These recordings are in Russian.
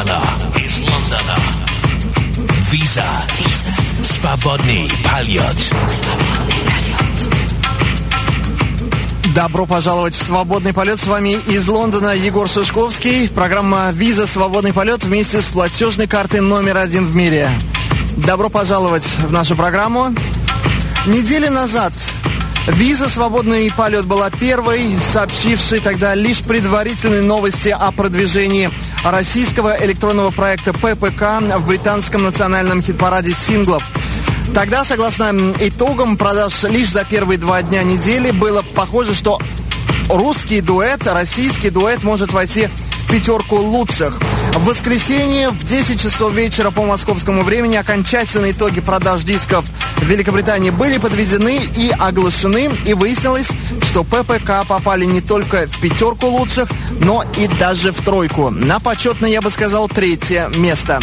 Лондона, из Лондона. Виза. Свободный полет. Добро пожаловать в «Свободный полет». С вами из Лондона Егор Шишковский. Программа «Виза. Свободный полет» вместе с платежной картой номер один в мире. Добро пожаловать в нашу программу. Недели назад Виза «Свободный полет» была первой, сообщившей тогда лишь предварительные новости о продвижении российского электронного проекта ППК в британском национальном хит-параде синглов – Тогда, согласно итогам продаж лишь за первые два дня недели, было похоже, что русский дуэт, российский дуэт может войти в пятерку лучших. В воскресенье в 10 часов вечера по московскому времени окончательные итоги продаж дисков в Великобритании были подведены и оглашены. И выяснилось, что ППК попали не только в пятерку лучших, но и даже в тройку. На почетное, я бы сказал, третье место.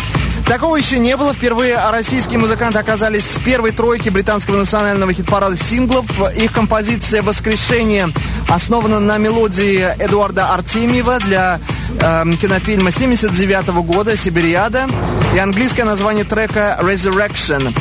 Такого еще не было. Впервые российские музыканты оказались в первой тройке британского национального хит-парада синглов. Их композиция «Воскрешение» основана на мелодии Эдуарда Артемьева для э, кинофильма 79 года «Сибириада» и английское название трека «Resurrection».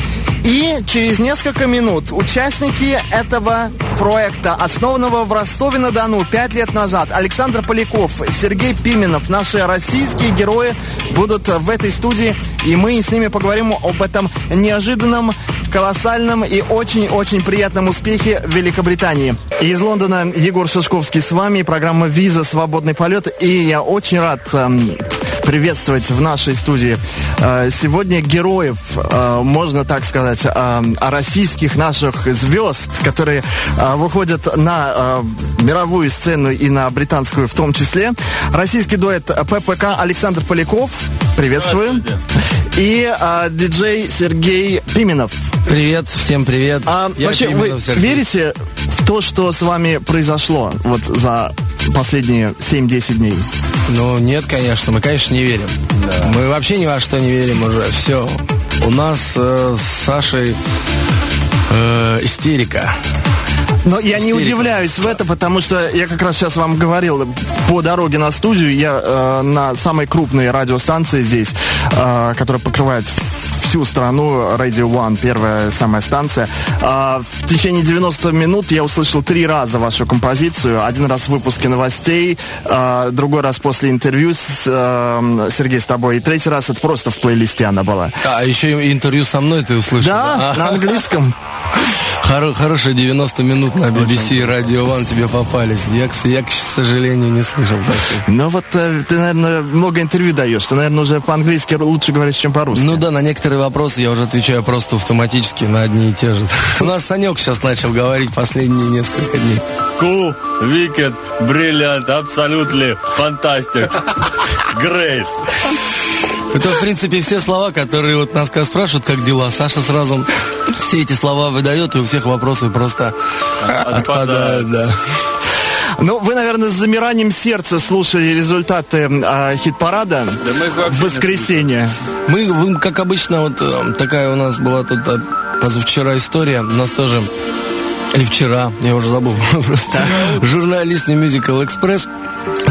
И через несколько минут участники этого проекта, основанного в Ростове-на-Дону пять лет назад, Александр Поляков, Сергей Пименов, наши российские герои будут в этой студии, и мы с ними поговорим об этом неожиданном колоссальном и очень-очень приятном успехе в Великобритании. Из Лондона Егор Шишковский с вами, программа «Виза. Свободный полет». И я очень рад эм, приветствовать в нашей студии э, сегодня героев, э, можно так сказать, э, российских наших звезд, которые выходят на мировую сцену и на британскую в том числе. Российский дуэт ППК Александр Поляков. Приветствую. И диджей Сергей Пименов. Привет, всем привет. А, вообще, вы верите в то, что с вами произошло вот за последние 7-10 дней? Ну, нет, конечно, мы, конечно, не верим. Да. Мы вообще ни во что не верим уже. Все. У нас э, с Сашей э, истерика. Но я не удивляюсь в это, потому что я как раз сейчас вам говорил по дороге на студию, я э, на самой крупной радиостанции здесь, э, которая покрывает всю страну, Radio One, первая самая станция. Э, в течение 90 минут я услышал три раза вашу композицию. Один раз в выпуске новостей, э, другой раз после интервью с э, Сергей с тобой, и третий раз это просто в плейлисте она была. А еще интервью со мной ты услышал? Да, на английском. Хоро хорошие 90 минут на BBC и Radio One тебе попались. Я, я, к сожалению, не слышал таких. Ну вот э, ты, наверное, много интервью даешь. Ты, наверное, уже по-английски лучше говоришь, чем по-русски. Ну да, на некоторые вопросы я уже отвечаю просто автоматически на одни и те же. У нас Санек сейчас начал говорить последние несколько дней. Cool, wicked, brilliant, absolutely, fantastic, great. Это, в принципе, все слова, которые вот нас спрашивают, как дела. Саша сразу все эти слова выдает, и у всех вопросы просто отпадают, да. Ну, вы, наверное, с замиранием сердца слушали результаты э, хит-парада да в воскресенье. Мы, мы, как обычно, вот э, такая у нас была тут э, позавчера история. У нас тоже или вчера, я уже забыл просто. Журналист Musical Express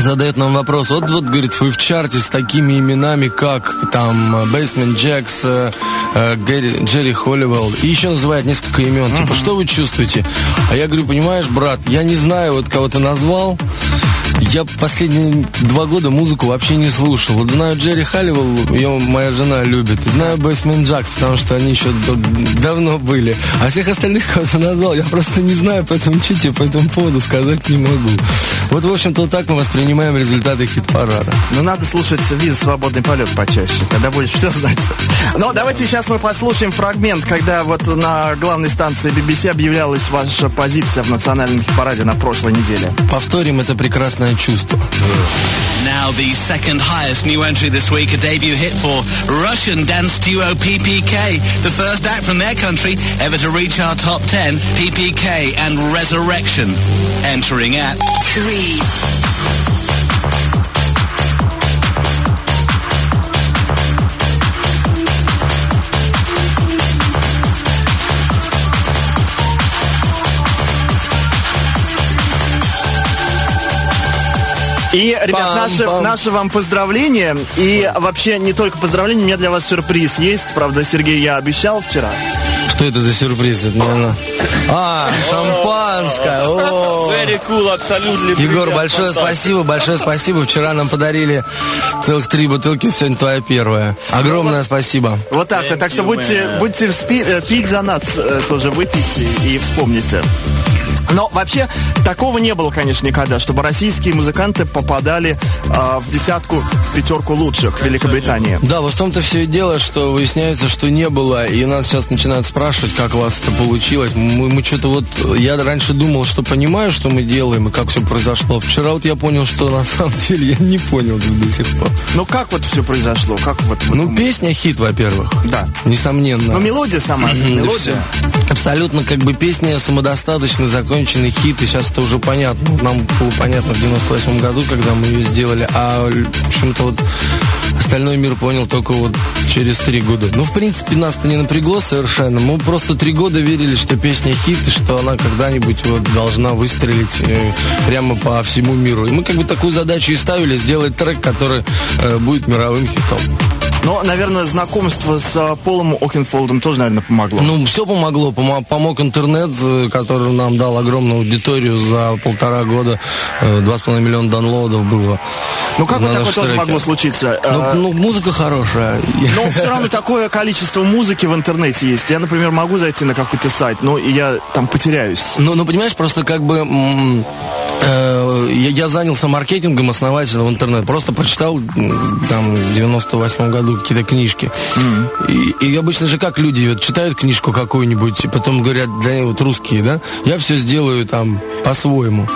задает нам вопрос. Вот, вот, говорит, вы в чарте с такими именами, как там Бейсмент Джекс, э, э, Джерри Холливелл. И еще называет несколько имен. Типа, что вы чувствуете? А я говорю, понимаешь, брат, я не знаю, вот кого ты назвал, я последние два года музыку вообще не слушал. Вот знаю Джерри Халливелл, ее моя жена любит. Знаю Бэсмен Джакс, потому что они еще давно были. А всех остальных, кого ты назвал, я просто не знаю, поэтому что тебе по этому поводу сказать не могу. Вот, в общем-то, вот так мы воспринимаем результаты хит-парада. Ну, надо слушать виза «Свободный полет» почаще, тогда будешь все знать. Но давайте сейчас мы послушаем фрагмент, когда вот на главной станции BBC объявлялась ваша позиция в национальном хит-параде на прошлой неделе. Повторим это прекрасно прекрасное чувство. Now the second highest new entry this week, a debut hit for Russian dance duo PPK. The first act from their country ever to reach our top 10, PPK and Resurrection. Entering at 3. И, ребят, наши, наши вам поздравления. И вообще не только поздравления, у меня для вас сюрприз есть. Правда, Сергей, я обещал вчера. Что это за сюрприз? Это, наверное... А, шампанское. Very cool, абсолютно. Егор, большое спасибо, большое спасибо. Вчера нам подарили целых три бутылки, сегодня твоя первая. Огромное спасибо. Вот так вот. Так что будьте, будьте э, пить за нас э, тоже выпейте и вспомните. Но вообще такого не было, конечно, никогда, чтобы российские музыканты попадали а, в десятку, в пятерку лучших в Великобритании. Да, вот в том-то все и дело, что выясняется, что не было, и нас сейчас начинают спрашивать, как у вас это получилось. Мы, мы что-то вот, я раньше думал, что понимаю, что мы делаем, и как все произошло. Вчера вот я понял, что на самом деле я не понял до сих пор. Ну как вот все произошло? Как вот Ну, песня хит, во-первых. Да. Несомненно. Ну, мелодия сама, мелодия. Абсолютно как бы песня самодостаточный, законченный хит, и сейчас это уже понятно. Нам было понятно в 98 году, когда мы ее сделали, а почему-то вот остальной мир понял только вот через три года. Ну, в принципе, нас-то не напрягло совершенно. Мы просто три года верили, что песня хит, и что она когда-нибудь вот должна выстрелить э, прямо по всему миру. И мы как бы такую задачу и ставили, сделать трек, который э, будет мировым хитом. Но, наверное, знакомство с а, Полом Окенфолдом тоже, наверное, помогло. Ну, все помогло. Помо- Помог интернет, э, который нам дал огромную аудиторию за полтора года. Э, Два с половиной миллиона даунлоудов было. Ну, как вот такое тоже могло случиться? Ну, А, ну, музыка хорошая. Но все равно такое количество музыки в интернете есть. Я, например, могу зайти на какой-то сайт, но я там потеряюсь. Ну, ну, понимаешь, просто как бы я, я занялся маркетингом основательно в интернет. Просто прочитал там в 98 году какие-то книжки. И, и обычно же как люди вот, читают книжку какую-нибудь, и потом говорят, да, вот русские, да, я все сделаю там по-своему.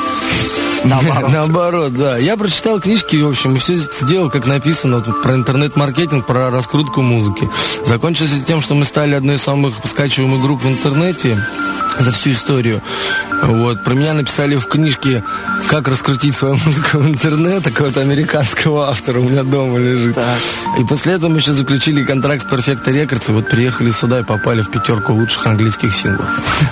Наоборот. Наоборот, да. Я прочитал книжки, в общем, и все сделал, как написано, вот, про интернет-маркетинг, про раскрутку музыки. Закончилось тем, что мы стали одной из самых скачиваемых групп в интернете за всю историю. Вот. Про меня написали в книжке «Как раскрутить свою музыку в интернет» такого-то американского автора у меня дома лежит. И после этого мы еще заключили контракт с Perfecto Records, и вот приехали сюда и попали в пятерку лучших английских синглов.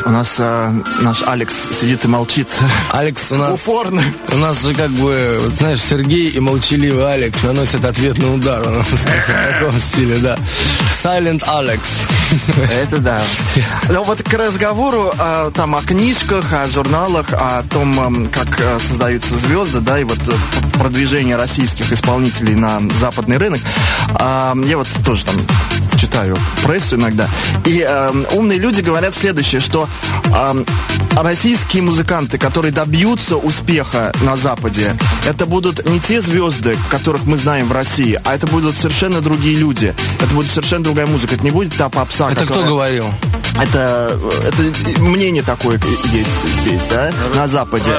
У нас а, наш Алекс сидит и молчит. Алекс у нас... Упорно. У нас же как бы, вот знаешь, Сергей и молчаливый Алекс наносят ответный удар. У нас в таком стиле, да. Silent Alex. Это да. Но вот к разговору там о книжках, о журналах, о том, ам, как а, создаются звезды, да, и вот э, продвижение российских исполнителей на западный рынок. А, я вот тоже там читаю прессу иногда. И ам, умные люди говорят следующее, что российские музыканты, которые добьются успеха на Западе, это будут не те звезды, которых мы знаем в России, а это будут совершенно другие люди. Это будет совершенно другая музыка. Это не будет та попса, Это кто которая- говорил? Это, это мнение такое есть здесь, да, на Западе.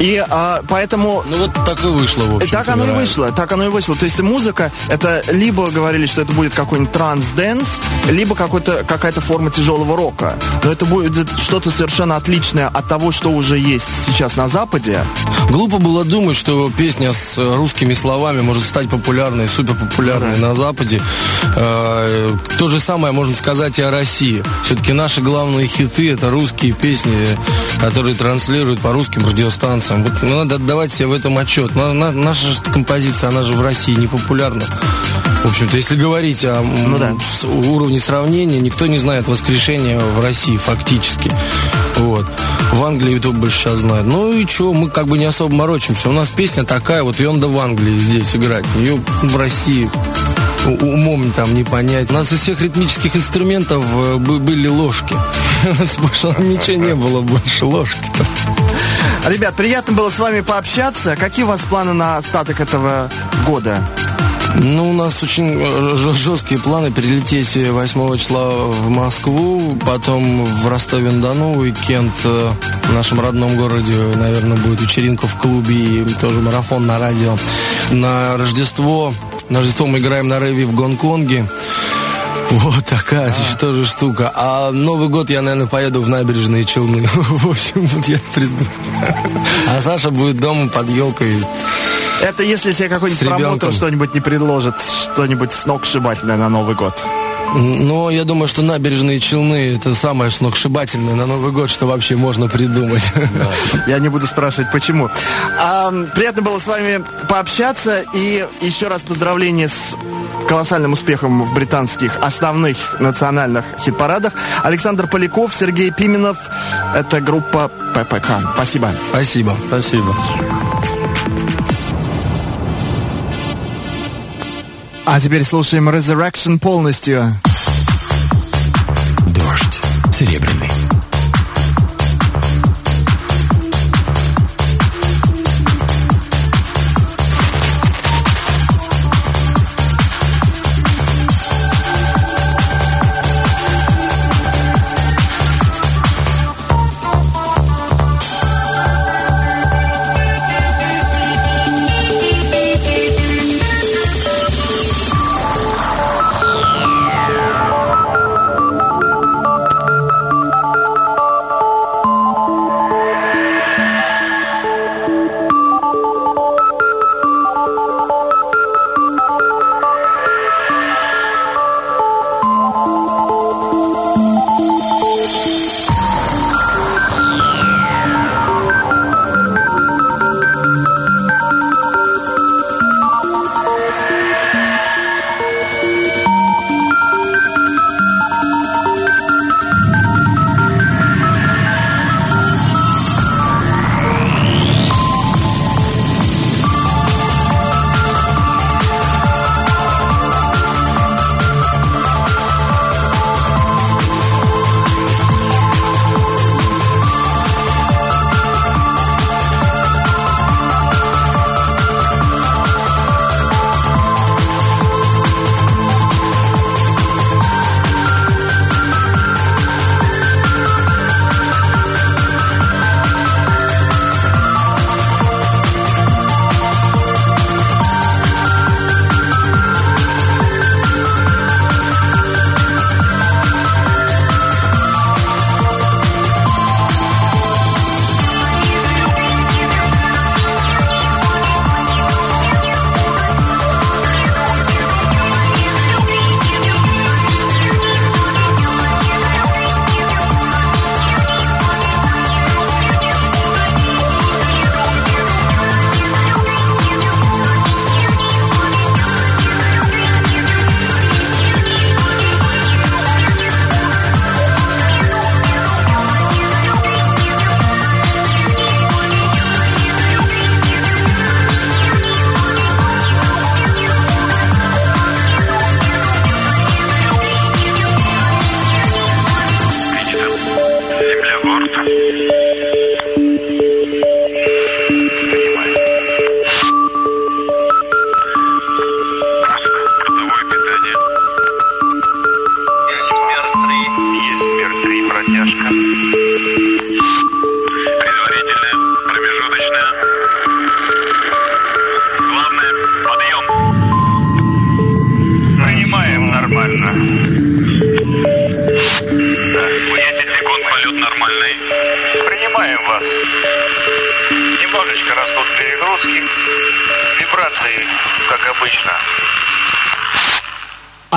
И а, поэтому Ну вот так и вышло, в общем. так оно и вышло, так оно и вышло. То есть музыка, это либо говорили, что это будет какой-нибудь транс-дэнс, либо какой-то, какая-то форма тяжелого рока. Но это будет что-то совершенно отличное от того, что уже есть сейчас на Западе. Глупо было думать, что песня с русскими словами может стать популярной, супер популярной на Западе. Э, То же самое можно сказать и о России. Все-таки наши главные хиты это русские песни, которые транслируют по русским радиостанциям. Вот ну, надо отдавать себе в этом отчет. На- на- наша же композиция, она же в России не популярна. В общем-то, если говорить о Ну да. уровне сравнения, никто не знает воскрешения в России фактически. Вот. В Англии YouTube больше сейчас знает. Ну и что, мы как бы не особо морочимся. У нас песня такая, вот ее надо в Англии здесь играть. Ее в России умом там не понять. У нас из всех ритмических инструментов э, бы- были ложки. Больше ничего не было больше ложки-то. Ребят, приятно было с вами пообщаться. Какие у вас планы на остаток этого года? Ну, у нас очень э, жесткие планы перелететь 8 числа в Москву, потом в Ростове-на-Дону, уикенд э, в нашем родном городе, наверное, будет вечеринка в клубе и тоже марафон на радио. На Рождество, на Рождество мы играем на рэве в Гонконге. Вот такая еще тоже штука. А Новый год я, наверное, поеду в набережные Челны. В общем, вот я приду. А Саша будет дома под елкой. Это если тебе какой-нибудь промоутер что-нибудь не предложит, что-нибудь сногсшибательное на Новый год. Ну, я думаю, что набережные Челны это самое сногсшибательное на Новый год, что вообще можно придумать. Я не буду спрашивать, почему. А, приятно было с вами пообщаться. И еще раз поздравления с колоссальным успехом в британских основных национальных хит-парадах. Александр Поляков, Сергей Пименов. Это группа ППК. Спасибо. Спасибо. Спасибо. А теперь слушаем Resurrection полностью. Дождь серебряный.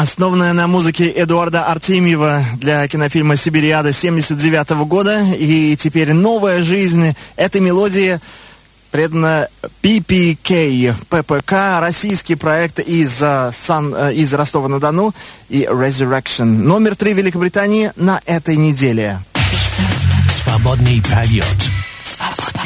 Основанная на музыке Эдуарда Артемьева для кинофильма «Сибириада» 79 года. И теперь новая жизнь этой мелодии предана PPK, ППК, российский проект из, uh, Сан, uh, из Ростова-на-Дону и Resurrection. Номер три Великобритании на этой неделе. Свободный полет. Свободный